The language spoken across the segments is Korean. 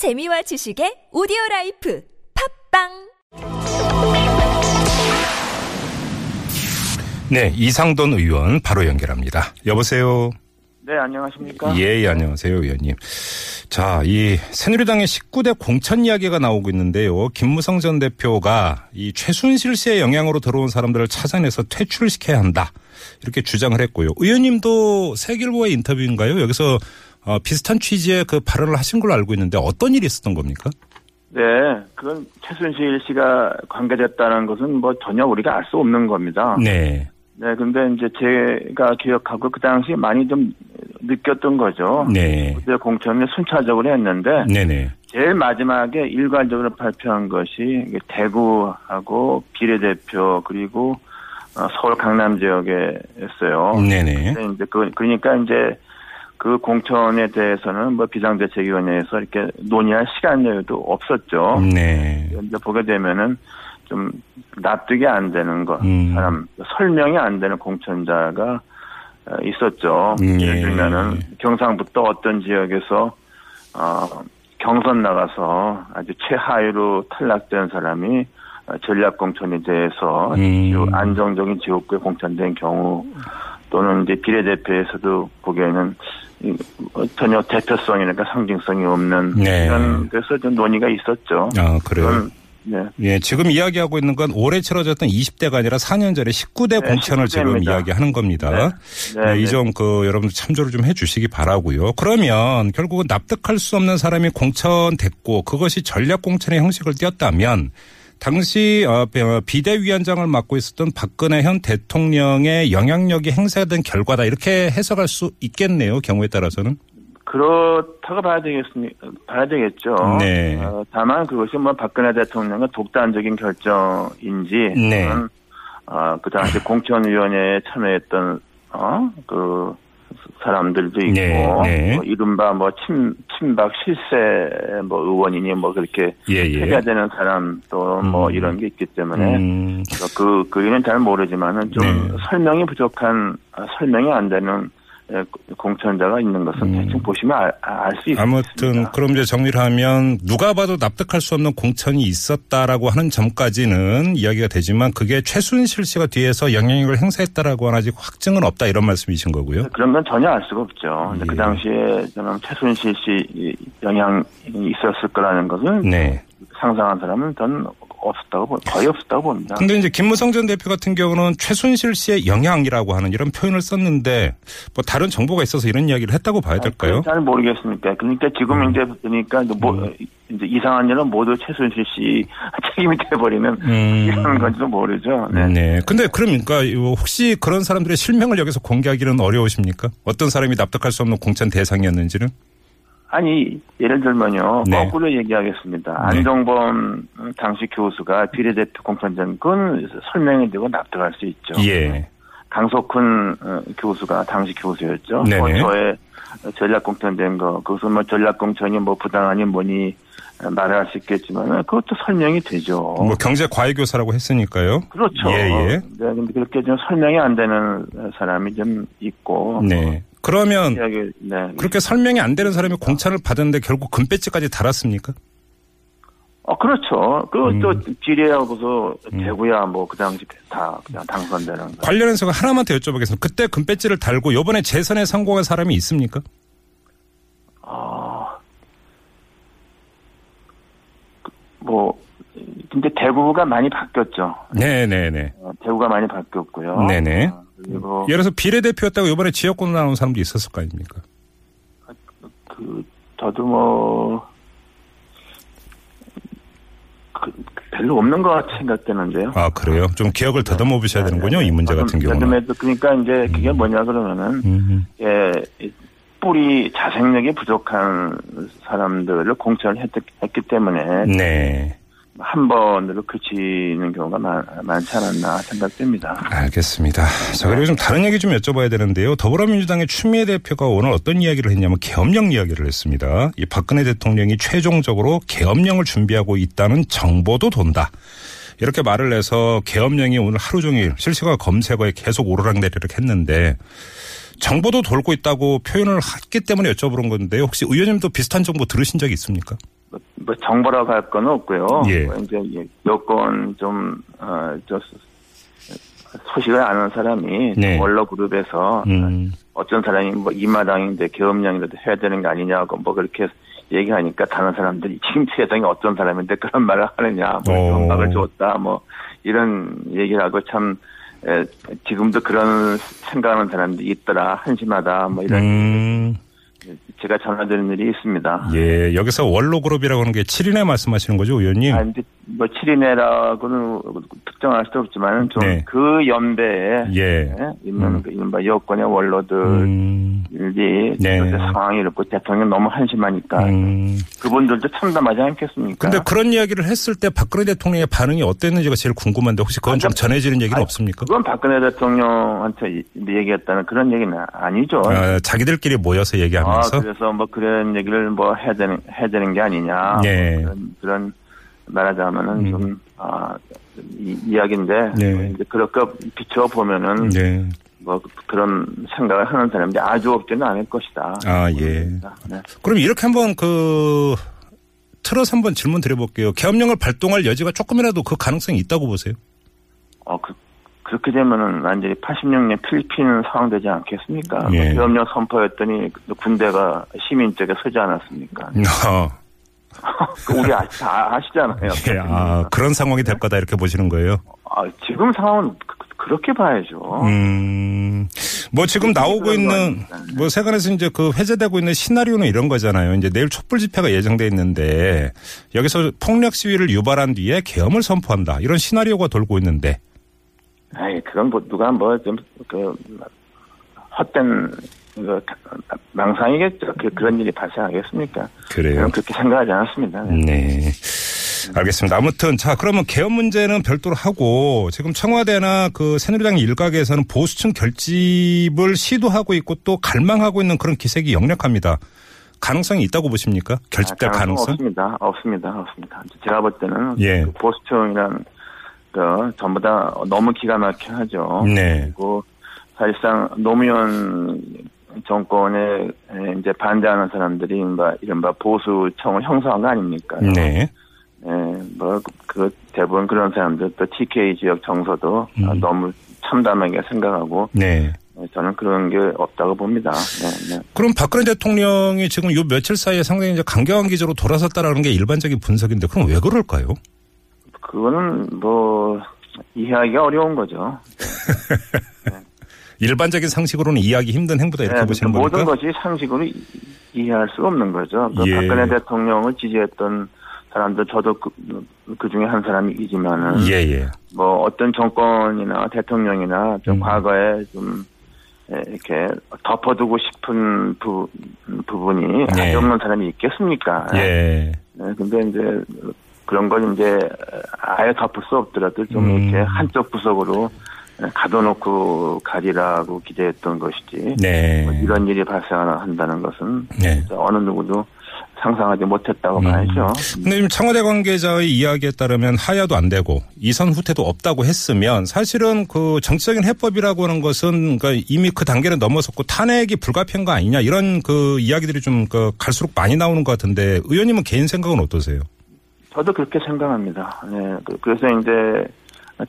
재미와 지식의 오디오 라이프 팟빵 네, 이상돈 의원 바로 연결합니다. 여보세요. 네, 안녕하십니까? 예, 예, 안녕하세요, 의원님. 자, 이 새누리당의 19대 공천 이야기가 나오고 있는데요. 김무성 전 대표가 이 최순실 씨의 영향으로 들어온 사람들을 찾아내서 퇴출을 시켜야 한다. 이렇게 주장을 했고요. 의원님도 세계일보 인터뷰인가요? 여기서 어, 비슷한 취지의 그 발언을 하신 걸로 알고 있는데 어떤 일이 있었던 겁니까? 네, 그건 최순실 씨가 관계됐다는 것은 뭐 전혀 우리가 알 수 없는 겁니다. 네. 네, 근데 이제 제가 기억하고 그 당시 많이 좀 느꼈던 거죠. 네. 그때 공천을 순차적으로 했는데 네네. 제일 마지막에 일괄적으로 발표한 것이 대구하고 비례대표 그리고 어, 서울 강남 지역에였어요. 네네. 근데 이제 그 그러니까 이제 그 공천에 대해서는 뭐 비상대책위원회에서 이렇게 논의할 시간 여유도 없었죠. 네. 이제 보게 되면은 좀 납득이 안 되는 것, 음. 사람 설명이 안 되는 공천자가 어, 있었죠. 음, 예를 예. 들면은 경상북도 어떤 지역에서 어, 경선 나가서 아주 최하위로 탈락된 사람이 어, 전략 공천에 대해서 음. 안정적인 지역구에 공천된 경우 또는 이제 비례대표에서도 보기에는 전혀 대표성이니까 상징성이 없는 네. 이런 그래서 좀 논의가 있었죠. 아, 그래요. 네. 예, 지금 이야기하고 있는 건 올해 치러졌던 20대가 아니라 4년 전에 19대 네, 공천을 지금 19대 입니다. 이야기하는 겁니다. 네. 네, 네, 이 네. 점그 여러분들 참조를 좀 해주시기 바라고요. 그러면 결국은 납득할 수 없는 사람이 공천됐고 그것이 전략 공천의 형식을 띄었다면 당시 어, 비대위원장을 맡고 있었던 박근혜 현 대통령의 영향력이 행사된 결과다 이렇게 해석할 수 있겠네요. 경우에 따라서는. 그렇다고 봐야 되겠습니까? 봐야 되겠죠. 네. 어, 다만 그것이 뭐 박근혜 대통령의 독단적인 결정인지, 네. 어, 그 당시 공천위원회에 참여했던, 어, 그, 사람들도 있고, 네, 네. 뭐 이른바 뭐 친, 친박 실세 뭐 의원이니 뭐 그렇게 예, 예. 해야되는 사람 또뭐 음. 이런 게 있기 때문에 음, 그, 그 이유는 잘 모르지만은 좀 네. 설명이 부족한, 아, 설명이 안 되는 예, 공천자가 있는 것은 음. 대충 보시면 알 수 있습니다. 아무튼 그럼 이제 정리를 하면 누가 봐도 납득할 수 없는 공천이 있었다라고 하는 점까지는 이야기가 되지만 그게 최순실 씨가 뒤에서 영향력을 행사했다라고 하는 아직 확증은 없다 이런 말씀이신 거고요. 그런 건 전혀 알 수가 없죠. 예. 그 당시에 저는 최순실 씨 영향이 있었을 거라는 것은 네. 상상한 사람은 전 없었다고, 보- 거의 없었다고 봅니다. 근데 이제 김무성 전 대표 같은 경우는 최순실 씨의 영향이라고 하는 이런 표현을 썼는데 뭐 다른 정보가 있어서 이런 이야기를 했다고 봐야 될까요? 음. 그건 잘 모르겠습니까. 그러니까 지금 이제 보니까 뭐, 이제 이상한 일은 모두 최순실 씨 책임이 돼버리는 음. 이런 건지도 모르죠. 네. 네. 근데 그러니까 혹시 그런 사람들의 실명을 여기서 공개하기는 어려우십니까? 어떤 사람이 납득할 수 없는 공천 대상이었는지는? 아니 예를 들면요 네. 거꾸로 얘기하겠습니다. 네. 안정범 당시 교수가 비례대표 공천장 그건 설명이 되고 납득할 수 있죠. 예. 강석훈 어, 교수가 당시 교수였죠. 네네. 원초에 전략 공천된 거 그것은 뭐 전략 공천이 뭐 부당하니 뭐니 어, 말을 할수 있겠지만 그것도 설명이 되죠. 뭐 경제 과외 교사라고 했으니까요. 그렇죠. 예, 예. 네, 근데 그렇게 좀 설명이 안 되는 사람이 좀 있고. 네. 그러면 이야기, 네. 그렇게 설명이 안 되는 사람이 공천을 받았는데 결국 금배지까지 달았습니까? 어, 그렇죠. 그, 또, 음. 비례하고서 대구야, 뭐, 그 당시 다 그냥 당선되는 거. 관련해서 하나만 더 여쭤보겠습니다. 그때 금배지를 달고 이번에 재선에 성공한 사람이 있습니까? 아, 그, 뭐, 근데 대구가 많이 바뀌었죠. 네네네. 어, 대구가 많이 바뀌었고요. 네네. 어, 그리고, 예를 들어서 비례대표였다고 이번에 지역구로 나온 사람도 있었을 거 아닙니까? 그, 저도 뭐, 그, 별로 없는 것 같이 생각되는데요. 아, 그래요? 좀 기억을 더듬어 보셔야 되는군요. 이 문제 같은 경우는. 그러니까 이제 그게 뭐냐 그러면은, 음, 예, 이 뿌리 자생력이 부족한 사람들을 공천을 했, 했기 때문에 네. 한 번으로 그치는 경우가 많, 많지 않았나 생각됩니다. 알겠습니다. 자, 그리고 좀 다른 얘기 좀 여쭤봐야 되는데요. 더불어민주당의 추미애 대표가 오늘 어떤 이야기를 했냐면 계엄령 이야기를 했습니다. 이 박근혜 대통령이 최종적으로 계엄령을 준비하고 있다는 정보도 돈다. 이렇게 말을 해서 계엄령이 오늘 하루 종일 실시간 검색어에 계속 오르락내리락 했는데 정보도 돌고 있다고 표현을 했기 때문에 여쭤보는 건데 혹시 의원님도 비슷한 정보 들으신 적이 있습니까? 뭐 정보라고 할 건 없고요. 예. 뭐 이제 이 여권 좀어 저 소식을 아는 사람이 네. 원로 그룹에서 음. 어떤 사람이 뭐 이마당인데 계엄령이라도 해야 되는 게 아니냐고 뭐 그렇게 얘기하니까 다른 사람들이 지금 세상에 어떤 사람인데 그런 말을 하느냐 뭐 오. 연막을 줬다 뭐 이런 얘기를 하고 참 에, 지금도 그런 생각하는 사람들이 있더라 한심하다 뭐 이런 음. 제가 전화드린 일이 있습니다. 예, 여기서 원로그룹이라고 하는 게 7인에 말씀하시는 거죠, 의원님? 아, 이제 뭐 7인회라고는 특정할 수 없지만 좀 네. 그 연배에 예. 예, 있는 음. 그 이른바 여권의 원로들이 음. 네. 네. 상황이 이렇고 대통령 너무 한심하니까 음. 그분들도 참담하지 않겠습니까? 근데 그런 이야기를 했을 때 박근혜 대통령의 반응이 어땠는지가 제일 궁금한데 혹시 그건 좀 전해지는 얘기는 아니, 없습니까? 그건 박근혜 대통령한테 이- 얘기했다는 그런 얘기는 아니죠. 아, 자기들끼리 모여서 아, 얘기하면 서 그래서 뭐 그런 얘기를 뭐 해야 되는 해야 되는 게 아니냐. 네. 뭐 그런, 그런 말하자면은 음. 좀 아, 이, 이야기인데 네. 뭐 이제 그렇게 비춰 보면은 네. 뭐 그런 생각을 하는 사람들이 아주 없지는 않을 것이다. 아, 예. 네. 그럼 이렇게 한번 그 틀어서 한번 질문 드려볼게요. 계엄령을 발동할 여지가 조금이라도 그 가능성이 있다고 보세요? 어, 그, 그렇게 되면은 완전히 86년 필리핀 상황 되지 않겠습니까? 예. 계엄령 선포했더니 군대가 시민 쪽에 서지 않았습니까? 어, 그 우리 아, 다 아시잖아요. 예, 아, 그런 상황이 될 거다 이렇게 보시는 거예요? 아, 지금 상황은 그, 렇게 봐야죠. 음, 뭐 지금 나오고 있는, 아닙니까? 뭐 세간에서 이제 그 회자되고 있는 시나리오는 이런 거잖아요. 이제 내일 촛불 집회가 예정돼 있는데 여기서 폭력 시위를 유발한 뒤에 계엄을 선포한다. 이런 시나리오가 돌고 있는데. 아이, 그건 뭐, 누가 뭐, 좀, 그, 헛된, 그, 망상이겠죠. 그, 그런 일이 발생하겠습니까? 그래요. 저는 그렇게 생각하지 않았습니다. 네. 네. 알겠습니다. 아무튼 자 그러면 개헌 문제는 별도로 하고 지금 청와대나 그 새누리당 일각에서는 보수층 결집을 시도하고 있고 또 갈망하고 있는 그런 기색이 역력합니다. 가능성이 있다고 보십니까? 결집될 아, 가능성? 없습니다. 없습니다. 없습니다. 제가 볼 때는 예. 그 보수층이란 그 전부 다 너무 기가 막혀 하죠. 네. 그리고 사실상 노무현 정권에 이제 반대하는 사람들이 이른바, 이른바 보수청을 형성한 거 아닙니까? 네. 예, 뭐, 그, 대부분 그런 사람들, 또 TK 지역 정서도 음. 너무 참담하게 생각하고, 네. 예, 저는 그런 게 없다고 봅니다. 네, 네. 그럼 박근혜 대통령이 지금 요 며칠 사이에 상당히 이제 강경한 기조로 돌아섰다라는 게 일반적인 분석인데 그럼 왜 그럴까요? 그거는 뭐, 이해하기가 어려운 거죠. 일반적인 상식으로는 이해하기 힘든 행보다 이렇게 네, 보시는 모든 겁니까? 것이 상식으로 이- 이해할 수가 없는 거죠. 그 예. 박근혜 대통령을 지지했던 사람들, 저도 그, 그 중에 한 사람이지만은, 예, 예. 뭐 어떤 정권이나 대통령이나 좀 음. 과거에 좀 에, 이렇게 덮어두고 싶은 부, 부분이 네. 아주 없는 사람이 있겠습니까? 예. 네, 근데 이제 그런 걸 이제 아예 덮을 수 없더라도 좀 음. 이렇게 한쪽 구석으로 가둬놓고 가리라고 기대했던 것이지. 네. 뭐 이런 일이 발생한다는 것은 네. 어느 누구도 상상하지 못했다고 음. 봐야죠. 근데 지금 청와대 관계자의 이야기에 따르면 하야도 안 되고 이선 후퇴도 없다고 했으면 사실은 그 정치적인 해법이라고 하는 것은 그러니까 이미 그 단계를 넘어섰고 탄핵이 불가피한 거 아니냐 이런 그 이야기들이 좀 그 갈수록 많이 나오는 것 같은데 의원님은 개인 생각은 어떠세요? 저도 그렇게 생각합니다. 네, 그- 그래서 이제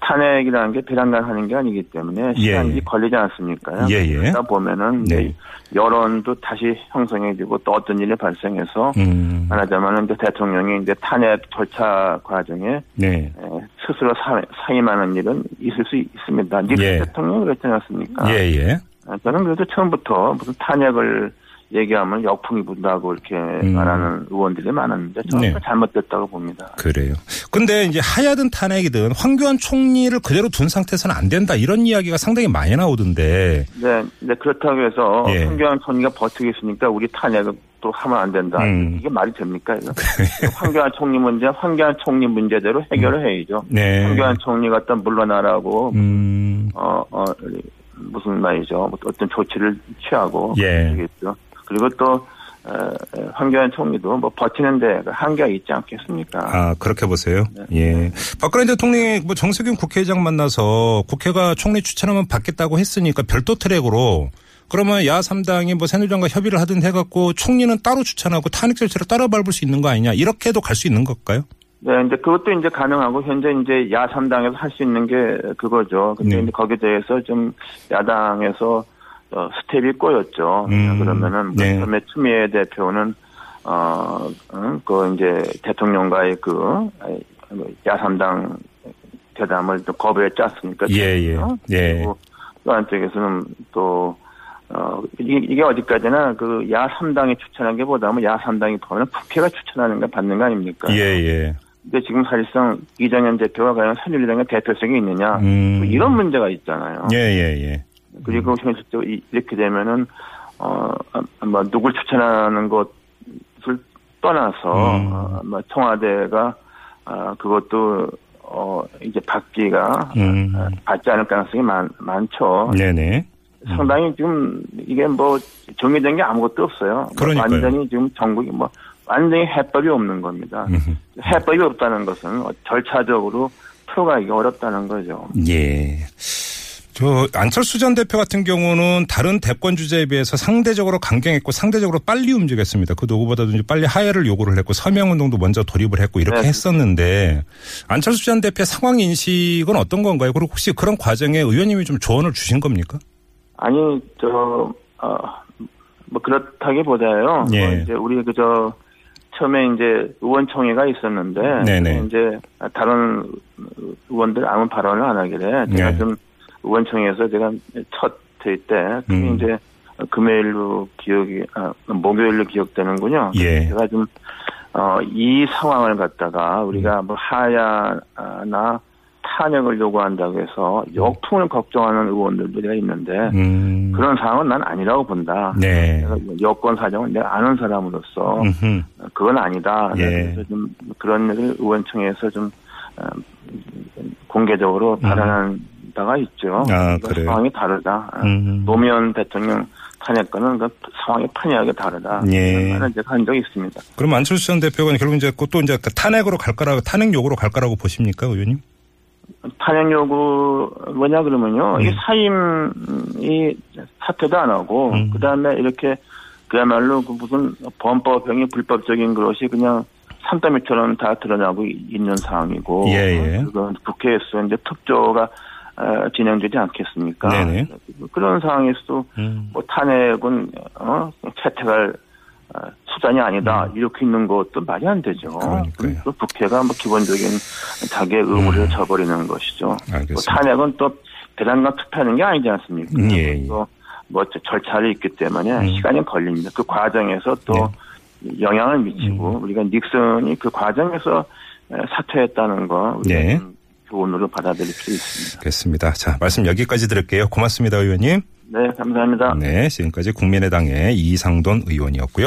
탄핵이라는 게 배란간하는 게 아니기 때문에 시간이 예. 걸리지 않습니까? 예, 예. 그러다 보면은 네. 여론도 다시 형성해지고 또 어떤 일이 발생해서 음. 말하자면은 이제 대통령이 이제 탄핵 절차 과정에 네. 에, 스스로 사, 사임하는 일은 있을 수 있습니다. 닉슨 예. 대통령이 그랬지 않습니까? 예, 예. 아, 저는 그래도 처음부터 무슨 탄핵을 얘기하면 역풍이 분다고 이렇게 음. 말하는 의원들이 많았는데 저는 네. 잘못됐다고 봅니다. 그래요. 근데 이제 하야든 탄핵이든 황교안 총리를 그대로 둔 상태에서는 안 된다 이런 이야기가 상당히 많이 나오던데. 네, 네 그렇다고 해서 예. 황교안 총리가 버티겠으니까 우리 탄핵을 또 하면 안 된다. 음. 이게 말이 됩니까? 이거? 황교안 총리 문제, 황교안 총리 문제대로 해결을 해야죠. 네. 황교안 총리 갖다 물러나라고 음. 어, 어, 무슨 말이죠. 어떤 조치를 취하고. 예. 되겠죠. 그리고 또, 어, 어, 황교안 총리도 뭐 버티는데 한계가 있지 않겠습니까? 아, 그렇게 보세요? 네. 예. 박근혜 대통령이 뭐 정세균 국회의장 만나서 국회가 총리 추천하면 받겠다고 했으니까 별도 트랙으로 그러면 야 3당이 뭐 새누리당과 협의를 하든 해갖고 총리는 따로 추천하고 탄핵 절차를 따로 밟을 수 있는 거 아니냐 이렇게도 갈 수 있는 걸까요? 네, 이제 그것도 이제 가능하고 현재 이제 야삼당에서 할 수 있는 게 그거죠. 근데 네. 거기에 대해서 좀 야당에서 어, 스텝이 꼬였죠. 음, 그러면은 네. 처음에 추미애 대표는 어, 어, 그 이제 대통령과의 그 야삼당 대담을 또 거부했지 않습니까? 예, 예. 어? 예. 그리고 또 한쪽에서는 또 어, 이게, 이게 어디까지나 그 야3당이 추천한 게 보다는 야3당이 보면 국회가 추천하는 거 받는 거 아닙니까? 예, 예. 근데 지금 사실상 이정현 대표가 과연 새누리당의 대표성이 있느냐 음. 뭐 이런 문제가 있잖아요. 예, 예, 예. 그리고 현실적으로 이- 이렇게 되면은 어뭐 누굴 추천하는 것을 떠나서 음. 어, 뭐 청와대가 어, 그것도 어 이제 받기가 음. 어, 받지 않을 가능성이 많, 많죠. 네네. 상당히 지금 이게 뭐 정해진 게 아무것도 없어요. 뭐 그러니까요. 완전히 지금 전국이 뭐 완전히 해법이 없는 겁니다. 해법이 없다는 것은 절차적으로 풀어가기 어렵다는 거죠. 예. 저 안철수 전 대표 같은 경우는 다른 대권 주자에 비해서 상대적으로 강경했고 상대적으로 빨리 움직였습니다. 그 누구보다도 이제 빨리 하야를 요구를 했고 서명 운동도 먼저 돌입을 했고 이렇게 네. 했었는데 안철수 전 대표의 상황 인식은 어떤 건가요? 그리고 혹시 그런 과정에 의원님이 좀 조언을 주신 겁니까? 아니 저 어, 뭐 그렇다기보다요. 예. 뭐 이제 우리 그저 처음에 이제 의원총회가 있었는데 네네. 이제 다른 의원들 아무 발언을 안 하길래 제가 네. 좀의 원총회에서 제가 첫 회의 때 그게 음. 이제 금요일로 기억이 아, 목요일로 기억되는군요. 예. 제가 좀 어, 이 상황을 갖다가 우리가 뭐 하야나 탄핵을 요구한다고 해서 역풍을 걱정하는 의원들도 있는데 음. 그런 상황은 난 아니라고 본다. 네. 내가 여권 사정을 내가 아는 사람으로서 음흠. 그건 아니다. 예. 그래서 좀 그런 일을 의원총회에서 좀 어, 공개적으로 발언한 바가 있죠. 음. 아, 그러니까 그래요? 상황이 다르다. 음. 노무현 대통령 탄핵과는 그 상황이 판이하게 다르다. 예. 말을 제가 한 적이 있습니다. 그럼 안철수 전 대표가 결국 이제 또 이제 그 탄핵으로 갈 거라고 탄핵 요구로 갈 거라고 보십니까, 의원님? 탄핵 요구 뭐냐 그러면요. 이 음. 사임이 사퇴도 안 하고 음. 그다음에 이렇게 그야말로 그 무슨 범법행위 불법적인 것이 그냥 산더미처럼 다 드러나고 이- 있는 상황이고 예, 예. 그건 국회에서 이제 특조가 어, 진행되지 않겠습니까? 네네. 그런 상황에서도 음. 뭐 탄핵은 어, 채택할 어, 수단이 아니다 이렇게 있는 것도 말이 안 되죠. 음. 그러니까요. 또 국회가 뭐 기본적인 자기의 의무를 저버리는 것이죠. 음. 또 탄핵은 또 배당과 투표하는 게 아니지 않습니까? 음, 예, 예. 또뭐 절차를 있기 때문에 음. 시간이 걸립니다. 그 과정에서 또 영향을 미치고 음. 우리가 닉슨이 그 과정에서 에, 사퇴했다는 거 우리가 네. 좀 교훈으로 받아들일 수 있습니다. 알겠습니다. 자, 말씀 여기까지 드릴게요. 고맙습니다, 의원님. 네, 감사합니다. 네, 지금까지 국민의당의 이상돈 의원이었고요.